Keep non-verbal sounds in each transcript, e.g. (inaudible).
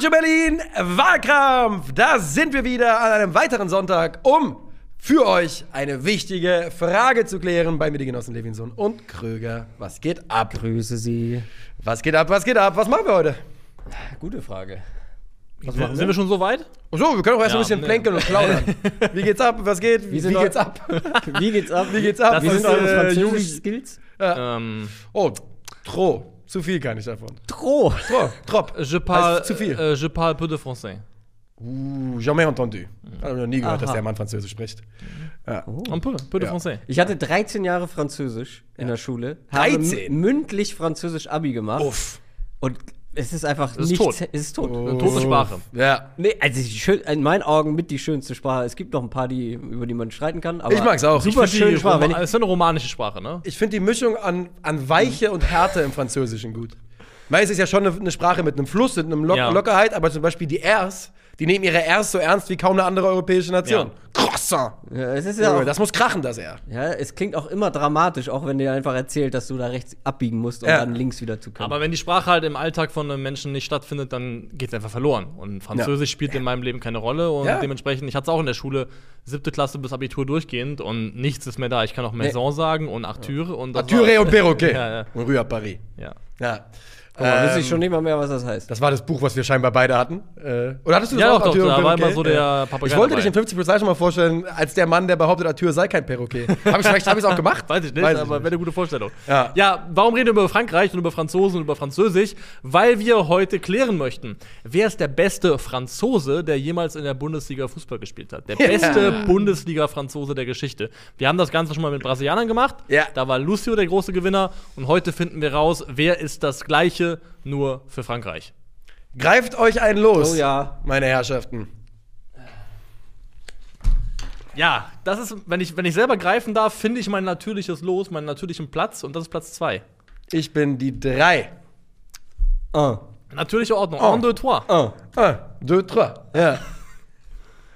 Calcio Berlin Wahlkampf. Da sind wir wieder an einem weiteren Sonntag, um für euch eine wichtige Frage zu klären bei mir die Genossen Levinson und Kröger. Was geht ab? Grüße Sie. Was geht ab? Was geht ab? Was machen wir heute? Gute Frage. Sind, sind wir schon so weit? Achso, wir können auch erst Ja, ein bisschen nee. plänkeln und plaudern. (laughs) Wie geht's ab? Was geht? Wie, sind eu- geht's ab? (laughs) Wie geht's ab? Wie geht's ab? Das Wie Was sind eure äh, französischen Jugend- Skills? Ähm, Oh, Tro. Zu viel kann ich davon. Tro. Tro, trop. je parle, Heißt zu viel. äh, je parle peu de français. Uh, jamais entendu. Habe noch nie gehört, dass Aha. der Mann Französisch spricht. Ja. Un peu, peu de Ja. français. Ich hatte 13 Jahre Französisch in der Schule. Habe 13? m- mündlich Französisch Abi gemacht. Uff. Und es ist einfach ist nicht. tot. Es ist tot. Eine tote Sprache. Ja. Nee, also schön, in meinen Augen mit die schönste Sprache. Es gibt noch ein paar, die, über die man streiten kann. Aber Ich mag's auch. Super Ich schöne Sprache. Es ist eine romanische Sprache, ne? Ich finde die Mischung an, an Weiche und Härte im Französischen gut. Weil es ist ja schon eine, eine Sprache mit einem Fluss, mit einem Lock Ja. Lockerheit, aber zum Beispiel die Rs, die nehmen ihre Rs so ernst wie kaum eine andere europäische Nation. Croissant. ja, es ist ja Junge, auch, das muss krachen, das R. ja, es klingt auch immer dramatisch, auch wenn dir einfach erzählt, dass du da rechts abbiegen musst, um Ja. dann links wieder zu kommen. Aber wenn die Sprache halt im Alltag von einem Menschen nicht stattfindet, dann geht es einfach verloren. Und Französisch spielt in meinem Leben keine Rolle. Und Ja. dementsprechend, ich hatte es auch in der Schule, siebte Klasse bis Abitur durchgehend und nichts ist mehr da. Ich kann auch Maison sagen und Arthur und war's. und Perroquet. (laughs) Ja, ja. Und Rue à Paris. ja. Ja. Guck mal, wüsste ich Ähm, schon nicht mal mehr, was das heißt. Das war das Buch, was wir scheinbar beide hatten. Äh, oder hattest du das Ja, auch, doch, doch, Arthur und da war Perroquet? immer so der Ja. Papagei Ich wollte dabei. dich in 50 Polizei schon mal vorstellen, als der Mann, der behauptet, Arthur sei kein Perroquet. (laughs) Habe ich vielleicht hab ich's auch gemacht? Weiß ich nicht, Weiß ich aber wäre eine gute Vorstellung. Ja. ja, warum reden wir über Frankreich und über Franzosen und über Französisch? Weil wir heute klären möchten, wer ist der beste Franzose, der jemals in der Bundesliga Fußball gespielt hat? Der Ja. beste Bundesliga-Franzose der Geschichte. Wir haben das Ganze schon mal mit Brasilianern gemacht. Ja. Da war Lucio der große Gewinner. Und heute finden wir raus, wer ist das Gleiche nur für Frankreich. Greift euch einen los, Oh ja. meine Herrschaften. Ja, das ist, wenn ich, wenn ich selber greifen darf, finde ich mein natürliches Los, meinen natürlichen Platz. Und das ist Platz 2. Ich bin die drei. Ah. Natürliche Ordnung. Oh. Un, deux, trois. Ah. Un, deux, trois. Ja.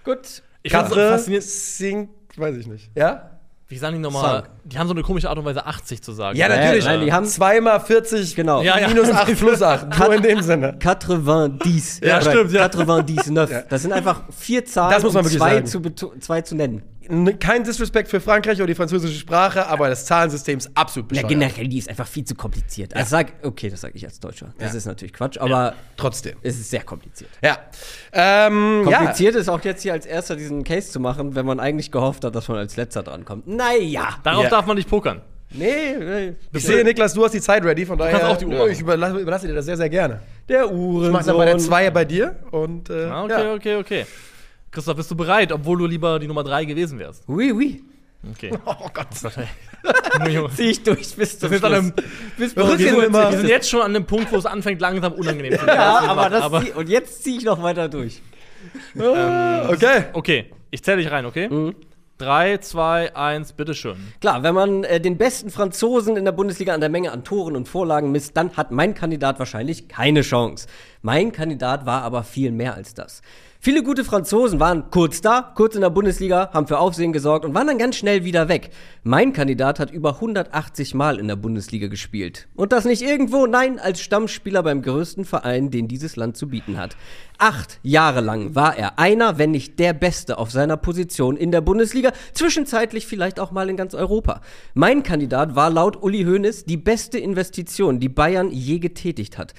Gut. Ich finde Quatre, faszinierend. cinq, weiß ich nicht. Ja? Wie sagen die nochmal? Die haben so eine komische Art und Weise, 80 zu sagen. Ja, natürlich. nein, die haben- Zweimal 40 Genau. Ja, ja. minus 8 plus 8. Nur (laughs) in dem Sinne. 90. Ja, stimmt, ja. 99. Das sind einfach vier Zahlen, Das muss man um zwei sagen. zu, zwei zu nennen. Kein Disrespect für Frankreich oder die französische Sprache, aber das Zahlensystem ist absolut Ja, bescheuert. generell, die ist einfach viel zu kompliziert. Also sag, okay, das sage ich als Deutscher. Das Ja. ist natürlich Quatsch, aber Trotzdem. es ist sehr kompliziert. Ja. Ähm, ja. Kompliziert ist auch jetzt hier als erster diesen Case zu machen, wenn man eigentlich gehofft hat, dass man als letzter drankommt. Naja. Darauf Ja. darf man nicht pokern. Nee, nee. Ich sehe, Niklas, du hast die Zeit ready, von daher. auch die Uhr machen. ich überlasse, überlasse dir das sehr, sehr gerne. Der Uhren. Ich mache dann bei der 2 bei dir und. Äh, Ah, okay, ja. okay, okay. Christoph, bist du bereit, obwohl du lieber die Nummer 3 gewesen wärst? Oui, oui. Okay. (laughs) Oh Gott. (laughs) Junge. Zieh ich durch bis zum ist an einem- Bis Wir wir wir, immer- wir sind jetzt schon an dem Punkt, wo es anfängt, langsam unangenehm zu werden. Ja, wir aber das zieh, und jetzt ziehe ich noch weiter durch. Okay. Okay, ich zähle dich rein, okay? Mhm. 3, 2, 1, bitteschön. Klar, wenn man äh, den besten Franzosen in der Bundesliga an der Menge an Toren und Vorlagen misst, dann hat mein Kandidat wahrscheinlich keine Chance. Mein Kandidat war aber viel mehr als das. Viele gute Franzosen waren kurz da, kurz in der Bundesliga, haben für Aufsehen gesorgt und waren dann ganz schnell wieder weg. Mein Kandidat hat über 180 Mal in der Bundesliga gespielt. Und das nicht irgendwo, nein, als Stammspieler beim größten Verein, den dieses Land zu bieten hat. Acht Jahre lang war er einer, wenn nicht der Beste auf seiner Position in der Bundesliga, zwischenzeitlich vielleicht auch mal in ganz Europa. Mein Kandidat war laut Uli Hoeneß die beste Investition, die Bayern je getätigt hat.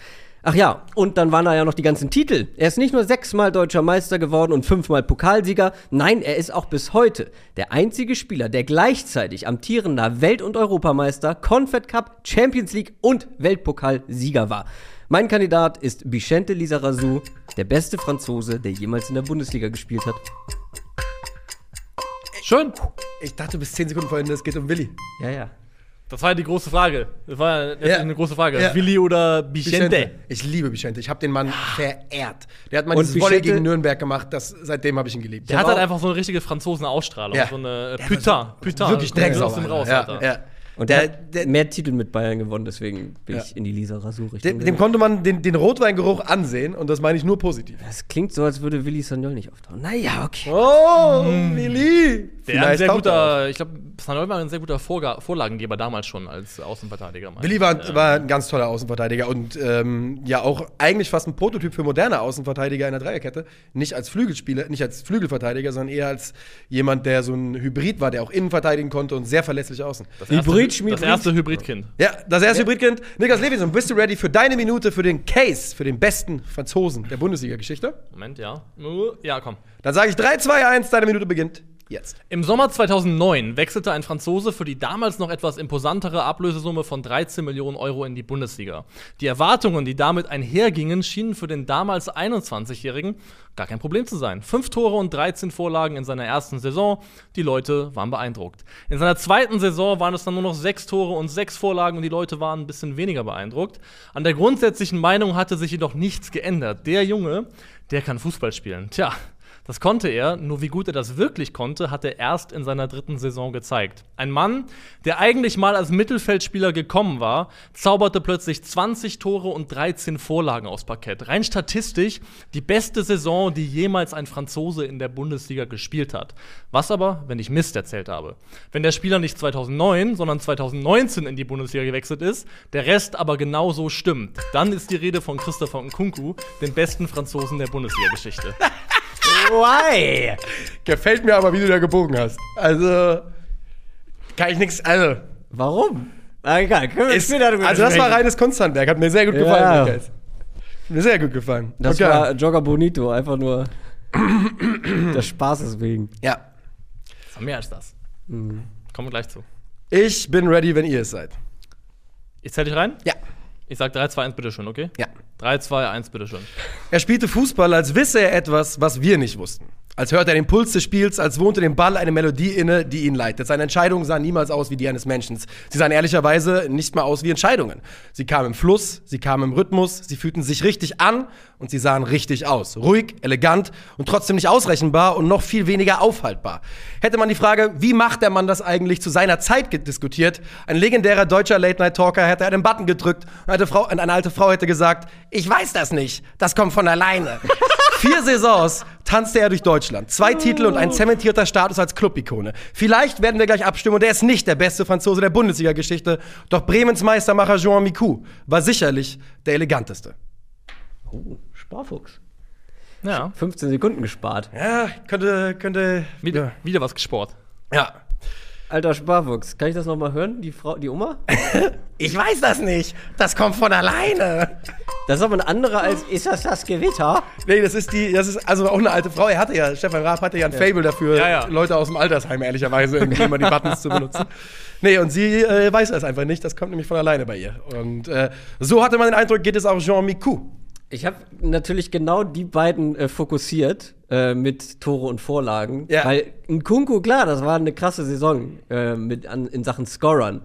Ach ja, und dann waren da ja noch die ganzen Titel. Er ist nicht nur sechsmal deutscher Meister geworden und fünfmal Pokalsieger, nein, er ist auch bis heute der einzige Spieler, der gleichzeitig amtierender Welt- und Europameister, Confed Cup, Champions League und Weltpokalsieger war. Mein Kandidat ist Vicente Lizarazu, der beste Franzose, der jemals in der Bundesliga gespielt hat. Schön. Ich dachte bis 10 Sekunden vorhin, es geht um Willi. Ja, ja. Das war ja die große Frage. Das war ja eine große Frage. Ja. Willi oder Vicente? Ich liebe Vicente. Ich habe den Mann verehrt. Der hat mal Und dieses Volley Vicente- gegen Nürnberg gemacht. Das, seitdem habe ich ihn geliebt. Der hat halt einfach so eine richtige Franzosen-Ausstrahlung. Ja. So eine Der Putain, Putain. Wirklich Drecksau. aus dem raus, ja, Alter. Ja. Und Der- der, hat mehr Titel mit Bayern gewonnen, deswegen bin Ja. ich in die Lisa Rasur Richtung. Dem, dem konnte man den, den Rotweingeruch ansehen und das meine ich nur positiv. das klingt so, als würde Willi Sagnol nicht auftauchen. Naja, okay. Oh, Lili! Der ein sehr er guter, ich glaube, Sanol war ein sehr guter Vorga Vorlagengeber damals schon als Außenverteidiger. Willi war, war ein ganz toller Außenverteidiger und ähm, ja auch eigentlich fast ein Prototyp für moderne Außenverteidiger in der Dreierkette. Nicht als Flügelspieler, nicht als Flügelverteidiger, sondern eher als jemand, der so ein Hybrid war, der auch innen verteidigen konnte und sehr verlässlich außen. das erste, Hybrid, Das erste Hybridkind. Ja, das erste Hybridkind. Niklas Levinson, bist du ready für deine Minute für den Case, für den besten Franzosen der Bundesliga-Geschichte? Moment, ja. Uh, Ja, komm. Dann sage ich 3, 2, 1, deine Minute beginnt jetzt. Im Sommer 2009 wechselte ein Franzose für die damals noch etwas imposantere Ablösesumme von 13 Millionen Euro in die Bundesliga. Die Erwartungen, die damit einhergingen, schienen für den damals 21-Jährigen gar kein Problem zu sein. Fünf Tore und 13 Vorlagen in seiner ersten Saison. Die Leute waren beeindruckt. In seiner zweiten Saison waren es dann nur noch sechs Tore und sechs Vorlagen und die Leute waren ein bisschen weniger beeindruckt. An der grundsätzlichen Meinung hatte sich jedoch nichts geändert. Der Junge, der kann Fußball spielen. Tja, das konnte er, nur wie gut er das wirklich konnte, hat er erst in seiner dritten Saison gezeigt. Ein Mann, der eigentlich mal als Mittelfeldspieler gekommen war, zauberte plötzlich 20 Tore und 13 Vorlagen aufs Parkett. Rein statistisch die beste Saison, die jemals ein Franzose in der Bundesliga gespielt hat. Was aber, wenn ich Mist erzählt habe. Wenn der Spieler nicht 2009, sondern 2019 in die Bundesliga gewechselt ist, der Rest aber genauso stimmt, dann ist die Rede von Christopher Nkunku, dem besten Franzosen der Bundesliga-Geschichte. (laughs) Why? Gefällt mir aber, wie du da gebogen hast. Also, kann ich nichts, also. Warum? Egal, können wir Ist, später drüber also das war reines Kunsthandwerk, hat mir sehr gut Ja. gefallen. Niklas. Mir sehr gut gefallen. Das Okay. war Jogger Bonito, einfach nur (clears throat) des Spaßes wegen. Ja. Das war mehr als das. Mhm. Kommen wir gleich zu. Ich bin ready, wenn ihr es seid. Ich zähle dich rein? Ja. Ich sag 3, 2, 1, bitteschön, okay? Ja. 3, 2, 1, bitteschön. Er spielte Fußball, als wisse er etwas, was wir nicht wussten. Als hörte er den Puls des Spiels, als wohnte dem Ball eine Melodie inne, die ihn leitet. Seine Entscheidungen sahen niemals aus wie die eines Menschen. Sie sahen ehrlicherweise nicht mal aus wie Entscheidungen. Sie kamen im Fluss, sie kamen im Rhythmus, sie fühlten sich richtig an und sie sahen richtig aus. Ruhig, elegant und trotzdem nicht ausrechenbar und noch viel weniger aufhaltbar. Hätte man die Frage, wie macht der Mann das eigentlich zu seiner Zeit diskutiert, ein legendärer deutscher Late-Night-Talker hätte einen Button gedrückt und eine, Frau, eine alte Frau hätte gesagt, ich weiß das nicht, das kommt von alleine. (laughs) Vier Saisons tanzte er durch Deutschland. Zwei Titel und ein zementierter Status als Clubikone. Vielleicht werden wir gleich abstimmen und er ist nicht der beste Franzose der Bundesliga-Geschichte. Doch Bremens Meistermacher Jean Micou war sicherlich der eleganteste. Oh, Sparfuchs. Ja. 15 Sekunden gespart. Ja, könnte, könnte. Wieder, wieder was gesport. Ja. Alter Sparfuchs, kann ich das nochmal hören? Die Frau, die Oma? (laughs) Ich weiß das nicht. Das kommt von alleine. Das ist aber eine andere als, ist das das Gewitter? Nee, das ist die, das ist also auch eine alte Frau. Er hatte ja, Stefan Raab hatte ja ein Fable dafür, Ja, ja. Leute aus dem Altersheim ehrlicherweise irgendwie immer die Buttons zu benutzen. Nee, und sie äh, weiß das einfach nicht. Das kommt nämlich von alleine bei ihr. Und äh, so hatte man den Eindruck, geht es auch Jean Micou. Ich habe natürlich genau die beiden äh, fokussiert äh, mit Tore und Vorlagen. Ja. Weil ein Kunku, klar, das war eine krasse Saison äh, mit an, in Sachen Scorern.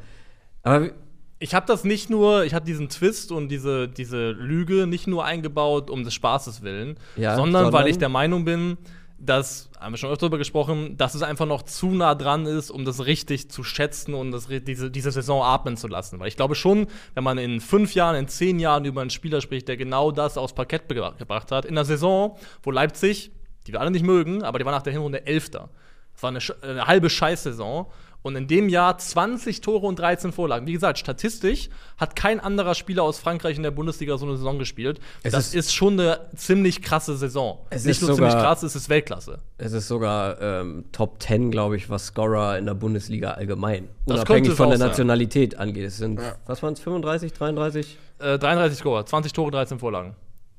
Aber Ich habe das nicht nur, ich habe diesen Twist und diese, diese Lüge nicht nur eingebaut um des Spaßes willen, Ja, sondern, sondern- weil ich der Meinung bin, dass, haben wir schon öfter darüber gesprochen, dass es einfach noch zu nah dran ist, um das richtig zu schätzen und das, diese, diese Saison atmen zu lassen. Weil ich glaube schon, wenn man in fünf Jahren, in zehn Jahren über einen Spieler spricht, der genau das aufs Parkett ge gebracht hat, in einer Saison, wo Leipzig, die wir alle nicht mögen, aber die war nach der Hinrunde Elfter. Das war eine, eine halbe Scheißsaison. Und in dem Jahr 20 Tore und 13 Vorlagen. Wie gesagt, statistisch hat kein anderer Spieler aus Frankreich in der Bundesliga so eine Saison gespielt. Es das ist- ist, schon eine ziemlich krasse Saison. Es Nicht ist nur ziemlich sogar- krass, es ist Weltklasse. es ist sogar ähm, Top 10, glaube ich, was Scorer in der Bundesliga allgemein. Das Unabhängig von der sein. Nationalität angeht. Es sind, was waren es, 35, 33? Äh, 33 Score, 20 Tore, 13 Vorlagen.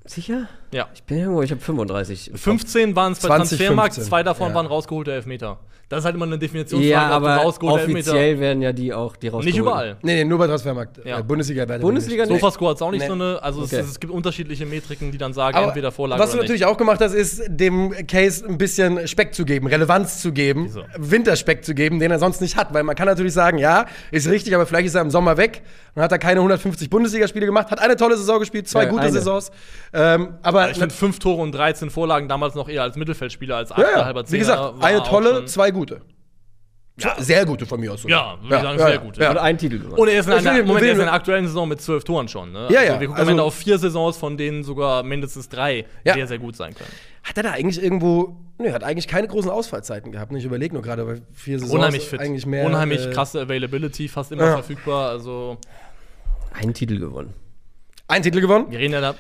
Sicher? Ja. Ich bin irgendwo, ich habe 35. im Kopf. 15 waren es bei 20, Transfermarkt, 15. zwei davon Ja. waren rausgeholte Elfmeter. Das ist halt immer eine Definitionsfrage, Ja, aber rausgeholte offiziell werden ja die auch die rausgeholt. Nicht überall. Nee, nee, nur bei Transfermarkt. Ja. Äh, Bundesliga wäre Bundesliga nicht. Sofascore hat es auch nicht Nee. so eine, also Okay. es, es gibt unterschiedliche Metriken, die dann sagen, Aber entweder Vorlage was du natürlich nicht. auch gemacht hast, ist dem Case ein bisschen Speck zu geben, Relevanz zu geben, Wieso? Winterspeck zu geben, den er sonst nicht hat. Weil man kann natürlich sagen, ja, ist richtig, aber vielleicht ist er im Sommer weg. Dann hat er keine 150 Bundesligaspiele gemacht, hat eine tolle Saison gespielt, zwei Ja, gute eine. Saisons. Ähm, aber Ich finde fünf Tore und 13 Vorlagen damals noch eher als Mittelfeldspieler, als ja, ja, halber wie Zehner gesagt, war eine tolle, zwei gute. Ja, sehr gute von mir aus. sogar. Ja, würde ich sagen, sehr gut, ja. Und einen Titel gewonnen. Und er ist in einer, Moment, er ist in einer aktuellen Saison mit zwölf Toren schon. Ne? Ja, also ja. Wir gucken Also- am Ende auf vier Saisons, von denen sogar mindestens drei Ja. sehr, sehr gut sein können. Hat er da eigentlich irgendwo. Nö, hat eigentlich keine großen Ausfallzeiten gehabt. ne? Ich überlege nur gerade, weil vier Saisons Unheimlich fit. eigentlich mehr. Unheimlich äh, krasse Availability, fast immer Ja. verfügbar. Also, einen Titel gewonnen. Ein Titel gewonnen. wir reden ja da.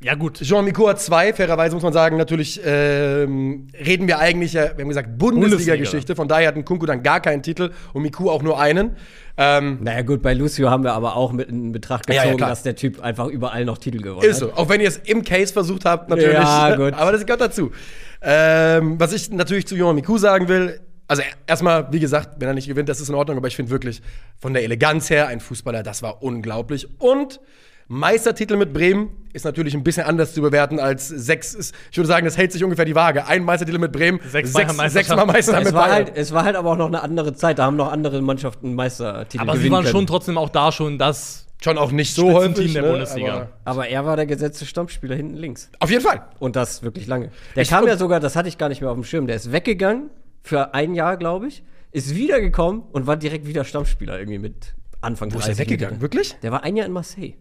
Ja, gut. Jean Micot hat zwei, fairerweise muss man sagen, natürlich ähm, reden wir eigentlich, ja, wir haben gesagt, Bundesliga-Geschichte, von daher hat ein Kunku dann gar keinen Titel und Miku auch nur einen. Ähm, Naja, gut, bei Lucio haben wir aber auch mit in Betracht Ja, ja, gezogen, klar. dass der Typ einfach überall noch Titel gewonnen ist so, auch wenn ihr es im Case versucht habt, natürlich. Ja, gut. (laughs) Aber das gehört dazu. Ähm, was ich natürlich zu Jean Miku sagen will, also erstmal, wie gesagt, wenn er nicht gewinnt, das ist in Ordnung, aber ich finde wirklich von der Eleganz her ein Fußballer, das war unglaublich. Und Meistertitel mit Bremen ist natürlich ein bisschen anders zu bewerten als sechs. Ich würde sagen, das hält sich ungefähr die Waage. Ein Meistertitel mit Bremen, Sechs sechs, Bayern-Meisterschaften. sechsmal Meister Es mit war, Bayern. halt, es war halt aber auch noch eine andere Zeit, da haben noch andere Mannschaften Meistertitel Aber sie waren können. schon trotzdem auch da schon das. Schon auch nicht so häufig der ne? Bundesliga. Aber Aber er war der gesetzte Stammspieler hinten links. Auf jeden Fall. Und das wirklich lange. Der Ich- kam ja sogar, das hatte ich gar nicht mehr auf dem Schirm, der ist weggegangen für ein Jahr, glaube ich, ist wiedergekommen und war direkt wieder Stammspieler irgendwie mit Anfang Wo ist er 30 weggegangen? Wirklich? Der war ein Jahr in Marseille.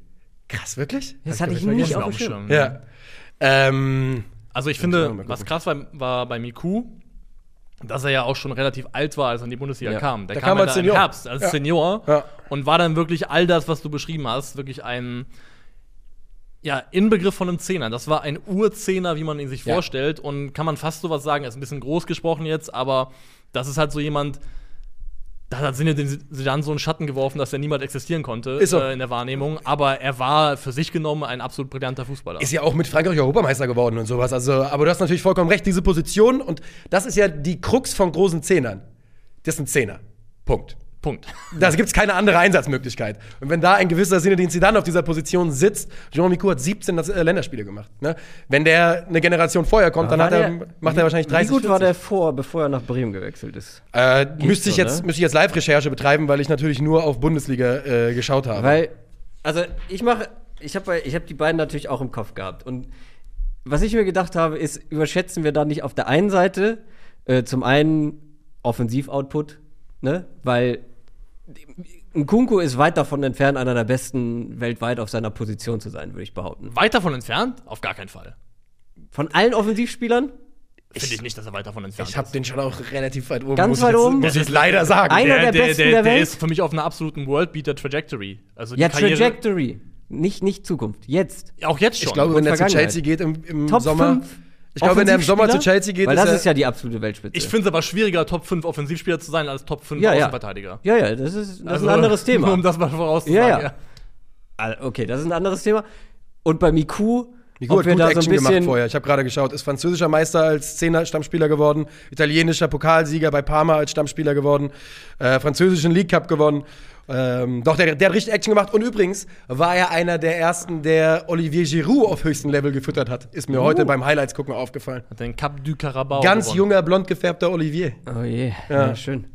Krass, wirklich? Das hatte ich nicht auf dem Schirm. Ja. Ähm, Also ich Ja, finde, was krass war, war bei Miku, dass er ja auch schon relativ alt war, als er in die Bundesliga Ja. kam. Der Der kam, kam ja als da im Senior. Herbst als Ja. Senior Ja. und war dann wirklich all das, was du beschrieben hast, wirklich ein ja, Inbegriff von einem Zehner. Das war ein Urzehner, wie man ihn sich Ja. vorstellt. Und kann man fast sowas sagen, er ist ein bisschen groß gesprochen jetzt, aber das ist halt so jemand, da hat Sinne den Zidane so einen Schatten geworfen, dass er niemals existieren konnte Ist so. äh, in der Wahrnehmung. Aber er war für sich genommen ein absolut brillanter Fußballer. ist ja auch mit Frankreich Europameister geworden und sowas. Also, aber du hast natürlich vollkommen recht, diese Position und das ist ja die Krux von großen Zehnern. Das sind Zehner. Punkt. Punkt. Da gibt es keine andere Einsatzmöglichkeit. Und wenn da ein gewisser Sinne, den Zidane auf dieser Position sitzt, Jean Micou hat 17 Nas- äh, Länderspiele gemacht. Ne? Wenn der eine Generation vorher kommt, dann War hat er, der- macht er wahrscheinlich 30 Wie gut war 40. der vor, bevor er nach Bremen gewechselt ist? Äh, müsste ich so, jetzt, ne? müsste ich jetzt Live-Recherche betreiben, weil ich natürlich nur auf Bundesliga äh, geschaut habe. Weil, also ich mache, ich habe ich hab die beiden natürlich auch im Kopf gehabt. Und was ich mir gedacht habe, ist, überschätzen wir da nicht auf der einen Seite äh, zum einen Offensiv-Output, ne? Weil Nkunku ist weit davon entfernt, einer der besten weltweit auf seiner Position zu sein, würde ich behaupten. Weit davon entfernt? Auf gar keinen Fall. Von allen Offensivspielern? Finde ich nicht, dass er weit davon entfernt ich habe ist. den schon auch relativ weit oben. Ganz muss ich weit jetzt, oben? Muss ich leider sagen. Einer der Besten der Welt? ist für mich auf einer absoluten Worldbeater-Trajectory. Also die Ja, Karriere, Trajectory. Nicht, nicht Zukunft. Jetzt. Auch jetzt schon. Ich glaube, Und wenn er zu. Chelsea geht im, im Top Sommer. 5 Ich glaube, wenn er im Sommer zu? Chelsea geht, Weil ist das er- ist ja die absolute Weltspitze. ich finde es aber schwieriger, Top 5 Offensivspieler zu sein, als Top 5 ja, ja. Außenverteidiger. Ja, ja, das ist, das Also, ist ein anderes Thema. Nur (laughs) um das mal vorauszusagen. Ja, ja. Ah, Okay, das ist ein anderes Thema. Und bei Miku, Miku ob hat wir gut da so ein Action gemacht bisschen. vorher. Ich habe gerade geschaut. Ist französischer Meister als Zehner Stammspieler geworden, italienischer Pokalsieger bei Parma als Stammspieler geworden, äh, französischen League Cup gewonnen. Ähm, doch, der, der hat richtig Action gemacht. Und übrigens war er einer der ersten, der Olivier Giroud auf höchstem Level gefüttert hat. Ist mir heute beim Highlights gucken aufgefallen. Hat den Cup du Carabao Ganz gewonnen. junger, blond gefärbter Olivier. Oh je, ja, schön.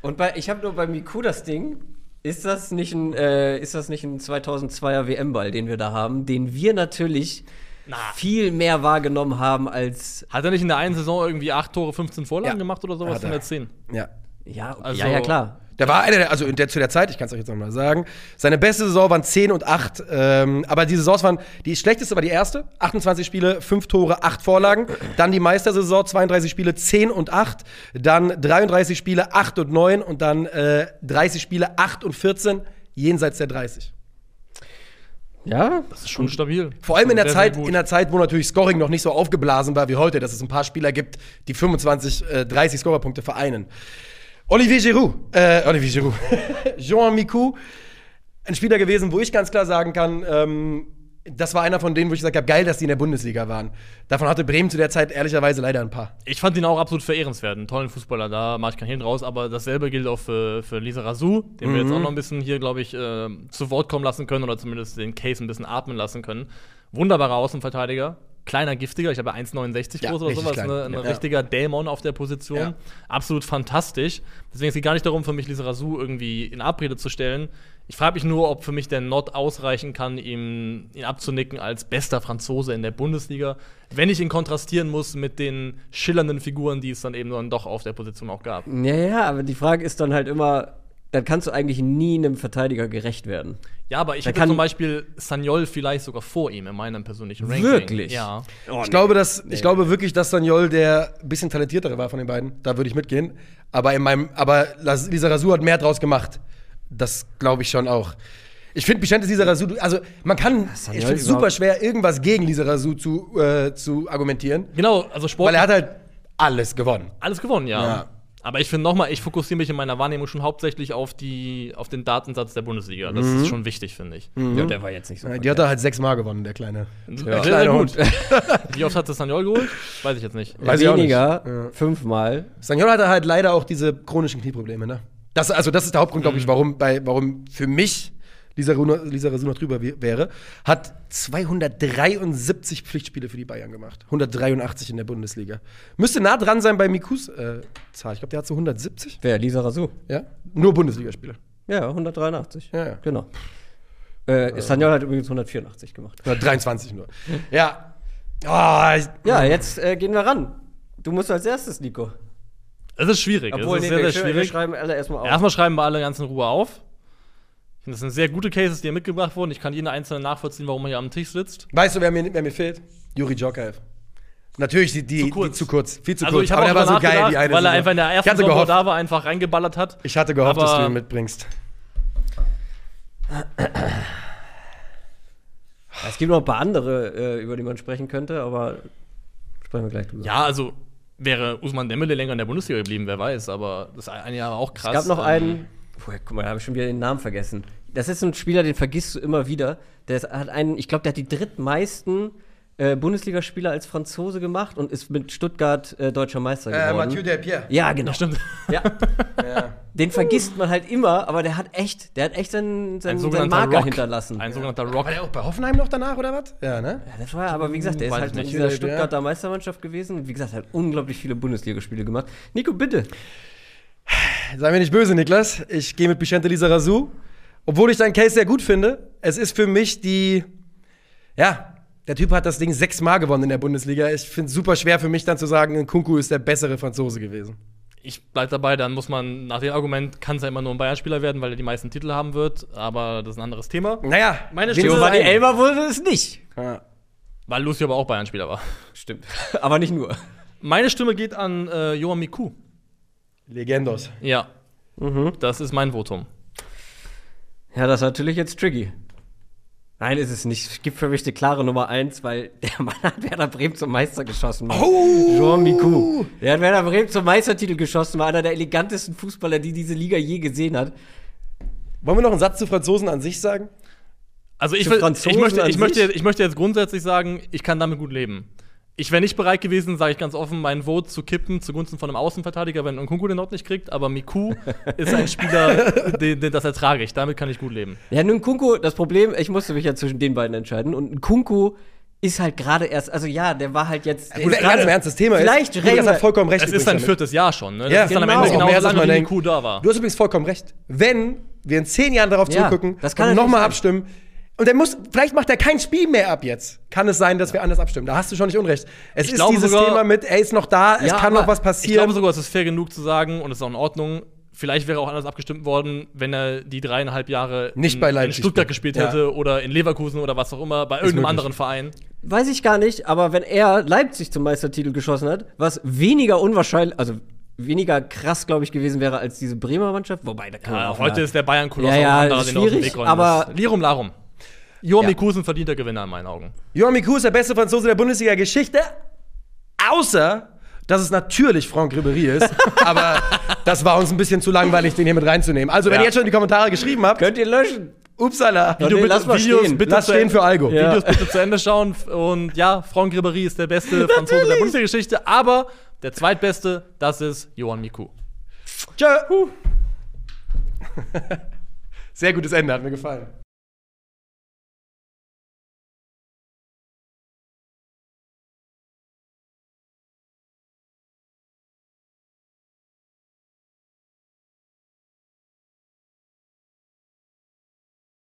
Und bei, ich habe nur bei Miku das Ding. Ist das nicht ein, äh, ist das nicht ein 2002er WM-Ball, den wir da haben, den wir natürlich Na. viel mehr wahrgenommen haben als Hat er nicht in der einen Saison irgendwie 8 Tore, 15 Vorlagen Ja. gemacht oder sowas Hat in er. der 10? Ja. Ja, Also- ja, ja klar. Der war einer der, also der, zu der Zeit, ich kann es euch jetzt nochmal sagen, seine beste Saison waren 10 und 8. Ähm, aber die Saisons waren, die schlechteste war die erste, 28 Spiele, 5 Tore, 8 Vorlagen. Dann die Meistersaison, 32 Spiele, 10 und 8. Dann 33 Spiele, 8 und 9. Und dann äh, 30 Spiele, 8 und 14, jenseits der 30. Ja, Das ist schon stabil. Vor allem in der, Sehr, Zeit, sehr in der Zeit, wo natürlich Scoring noch nicht so aufgeblasen war wie heute, dass es ein paar Spieler gibt, die 25, äh, 30 Scorerpunkte vereinen. Olivier Giroud, äh, Olivier Giroud, (laughs) Jean Mikou, ein Spieler gewesen, wo ich ganz klar sagen kann, ähm, das war einer von denen, wo ich gesagt habe, geil, dass die in der Bundesliga waren. Davon hatte Bremen zu der Zeit ehrlicherweise leider ein paar. Ich fand ihn auch absolut verehrenswert, einen tollen Fußballer, da mache ich keinen Hehl draus, aber dasselbe gilt auch für, für Lisa Razou, den wir jetzt auch noch ein bisschen hier, glaube ich, äh, zu Wort kommen lassen können oder zumindest den Case ein bisschen atmen lassen können. Wunderbarer Außenverteidiger, kleiner, giftiger. Ich habe 1,69 Ja, groß oder sowas. klein. Ne? Ein Ja. richtiger Dämon auf der Position. Ja. Absolut fantastisch. Deswegen es geht gar nicht darum, für mich Lisa Razou irgendwie in Abrede zu stellen. Ich frage mich nur, ob für mich der Not ausreichen kann, ihm, ihn abzunicken als bester Franzose in der Bundesliga, wenn ich ihn kontrastieren muss mit den schillernden Figuren, die es dann eben dann doch auf der Position auch gab. Ja, ja, aber die Frage ist dann halt immer, dann kannst du eigentlich nie einem Verteidiger gerecht werden. Ja, aber ich hätte kann- zum Beispiel Sagnol vielleicht sogar vor ihm in meinem persönlichen Ranking. Wirklich? Ja. Ich glaube, dass, ich glaube wirklich, dass Daniol der bisschen talentiertere war von den beiden. Da würde ich mitgehen. Aber in meinem, aber Lisa Razou hat mehr draus gemacht. Das glaube ich schon auch. Ich finde Vicente Lisa Razou, also man kann, ich Sagnol finde es super schwer, irgendwas gegen Lisa Razou zu, äh, zu argumentieren. Genau, also Sport. Weil er hat halt alles gewonnen. Alles gewonnen, ja. Ja. Aber ich finde nochmal, ich fokussiere mich in meiner Wahrnehmung schon hauptsächlich auf, die, auf den Datensatz der Bundesliga. Das ist schon wichtig, finde ich. Ja, der war jetzt nicht so. Die hat er halt sechsmal gewonnen, der kleine. Sehr, Kleiner sehr Hund. gut. (laughs) Wie oft hat das Sagnol geholt? Weiß ich jetzt nicht. Weiß nicht. Weniger, Ja. fünfmal. Sagnol hatte halt leider auch diese chronischen Knieprobleme, ne? Das, also das ist der Hauptgrund, glaube ich, warum, bei, warum für mich Lisa, Runa, Lisa noch drüber wä- wäre. Hat 273 Pflichtspiele für die Bayern gemacht. 183 in der Bundesliga. Müsste nah dran sein bei Mikus äh, Zahl. Ich glaube, der hat so 170. Wer? Lisa Razou. Ja? Nur Bundesligaspiele. Ja, 183. Ja, ja. Genau. Äh, Sagnol hat übrigens 184 gemacht. 123 nur. Ja. Ich, Ja, jetzt äh, gehen wir ran. Du musst als erstes, Nico. Es ist schwierig. Obwohl, es ist nee, sehr, wir, sehr wir schwierig. schreiben alle erstmal auf. Erstmal schreiben wir alle ganz in Ruhe auf. Das sind sehr gute Cases, die hier mitgebracht wurden. Ich kann jeden einzelnen nachvollziehen, warum er hier am Tisch sitzt. weißt du, wer mir, wer mir fehlt? Juri Jokaev. Natürlich die, die, Zu kurz. Die zu kurz. Viel zu Also kurz. ich habe Aber der war so geil, nachgedacht, die eine weil er einfach in der ersten Saison, da war, einfach reingeballert hat. ich hatte gehofft dass du ihn mitbringst. Es gibt noch ein paar andere, äh, über die man sprechen könnte, aber sprechen wir gleich drüber. Ja, also wäre Usman Dembele länger in der Bundesliga geblieben, wer weiß, aber das eine Jahr war auch krass. Es gab noch Ähm, einen, Puh, guck mal, da habe ich schon wieder den Namen vergessen. Das ist so ein Spieler, den vergisst du immer wieder. Der hat einen, ich glaube, der hat die drittmeisten äh, Bundesligaspieler als Franzose gemacht und ist mit Stuttgart äh, deutscher Meister Äh, geworden. Mathieu Delpierre. ja, genau. Stimmt. (laughs) Ja. Den vergisst man halt immer, aber der hat echt, der hat echt seinen, Ein seinen, seinen Marker Rock. hinterlassen. Ein sogenannter Rock. War der auch bei Hoffenheim noch danach oder was? Ja, ne? Ja, das war aber, wie gesagt, der ist halt in dieser Ja. Stuttgarter Meistermannschaft gewesen und wie gesagt, hat unglaublich viele Bundesligaspiele gemacht. Nico, bitte. Sei mir nicht böse, Niklas. Ich gehe mit Bichente Lisa Razou. Obwohl ich deinen Case sehr gut finde. Es ist für mich die. Ja, der Typ hat das Ding sechsmal gewonnen in der Bundesliga. Ich finde es super schwer für mich dann zu sagen, Kunku ist der bessere Franzose gewesen. Ich bleib dabei, dann muss man nach dem Argument, kann es ja immer nur ein Bayern-Spieler werden, weil er die meisten Titel haben wird, aber das ist ein anderes Thema. Naja, Meine Stimme- Giovanni. Elber wurde es nicht. Ja. Weil Lucio aber auch Bayern-Spieler war. Stimmt. (laughs) aber nicht nur. Meine Stimme geht an äh, Johan Miku. Legendos. Ja. Das ist mein Votum. Ja, das ist natürlich jetzt tricky. Nein, ist es nicht. Es gibt für mich die klare Nummer eins, weil der (laughs) Mann hat Werder Bremen zum Meister geschossen. Mann. Oh! Jean Miku. Der hat Werder Bremen zum Meistertitel geschossen, war einer der elegantesten Fußballer, die diese Liga je gesehen hat. Wollen wir noch einen Satz zu Franzosen an sich sagen? Also ich, will, ich, möchte, ich, möchte, ich möchte jetzt grundsätzlich sagen, ich kann damit gut leben. Ich wäre nicht bereit gewesen, sage ich ganz offen, meinen Vote zu kippen zugunsten von einem Außenverteidiger, wenn Nkunku den Ort nicht kriegt. Aber Miku (laughs) ist ein Spieler, den, den, das ertrage ich. Damit kann ich gut leben. Ja, nun Kunku, das Problem, ich musste mich ja zwischen den beiden entscheiden. Und Kunku ist halt gerade erst, also ja, der war halt jetzt. der Gut, ist ganz gerade- im Ernst, das Thema vielleicht ist, hat vollkommen recht. Es ist sein damit. viertes Jahr schon. Ne? Das Ja, ist dann am genau. Ende Auch genau mehr, so lange, man wie denkt. Miku da war. Du hast übrigens vollkommen recht. Wenn wir in zehn Jahren darauf Ja, zurückgucken das kann und nochmal sein. Und der muss, vielleicht macht er kein Spiel mehr ab jetzt, kann es sein, dass wir anders abstimmen. Da hast du schon nicht unrecht. Es Ich ist glaube dieses sogar- Thema mit, er ist noch da, es Ja, kann aber noch was Ich passieren. glaube sogar, es ist fair genug zu sagen, und es ist auch in Ordnung, vielleicht wäre auch anders abgestimmt worden, wenn er die dreieinhalb Jahre Nicht in, bei in Leipzig Stuttgart spielt. gespielt Ja. hätte oder in Leverkusen oder was auch immer, bei irgendeinem möglich. anderen Verein. Weiß ich gar nicht, aber wenn er Leipzig zum Meistertitel geschossen hat, was weniger unwahrscheinlich, also weniger krass, glaube ich, gewesen wäre als diese Bremer Mannschaft. Wobei, da kann man Ja, auch heute mal- ist der Bayern-Koloss Ja, ja, auch ein anderer, ist den du aus dem schwierig, aber-. Lirum Larum. Johan Ja. Miku ist ein verdienter Gewinner in meinen Augen. Johan Miku ist der beste Franzose der Bundesliga-Geschichte, außer dass es natürlich Franck Ribéry ist. (laughs) aber das war uns ein bisschen zu langweilig, den hier mit reinzunehmen. Also, wenn Ja. ihr jetzt schon in die Kommentare geschrieben habt, Könnt ihr löschen? upsala, Ja, nee, lass mal stehen. bitte lass stehen für Algo. Ja. Videos bitte (laughs) zu Ende schauen. Und ja, Franck Ribéry ist der beste Franzose der Bundesliga-Geschichte, aber der zweitbeste, das ist Johan Miku. Tschö. (laughs) Sehr gutes Ende, hat mir gefallen.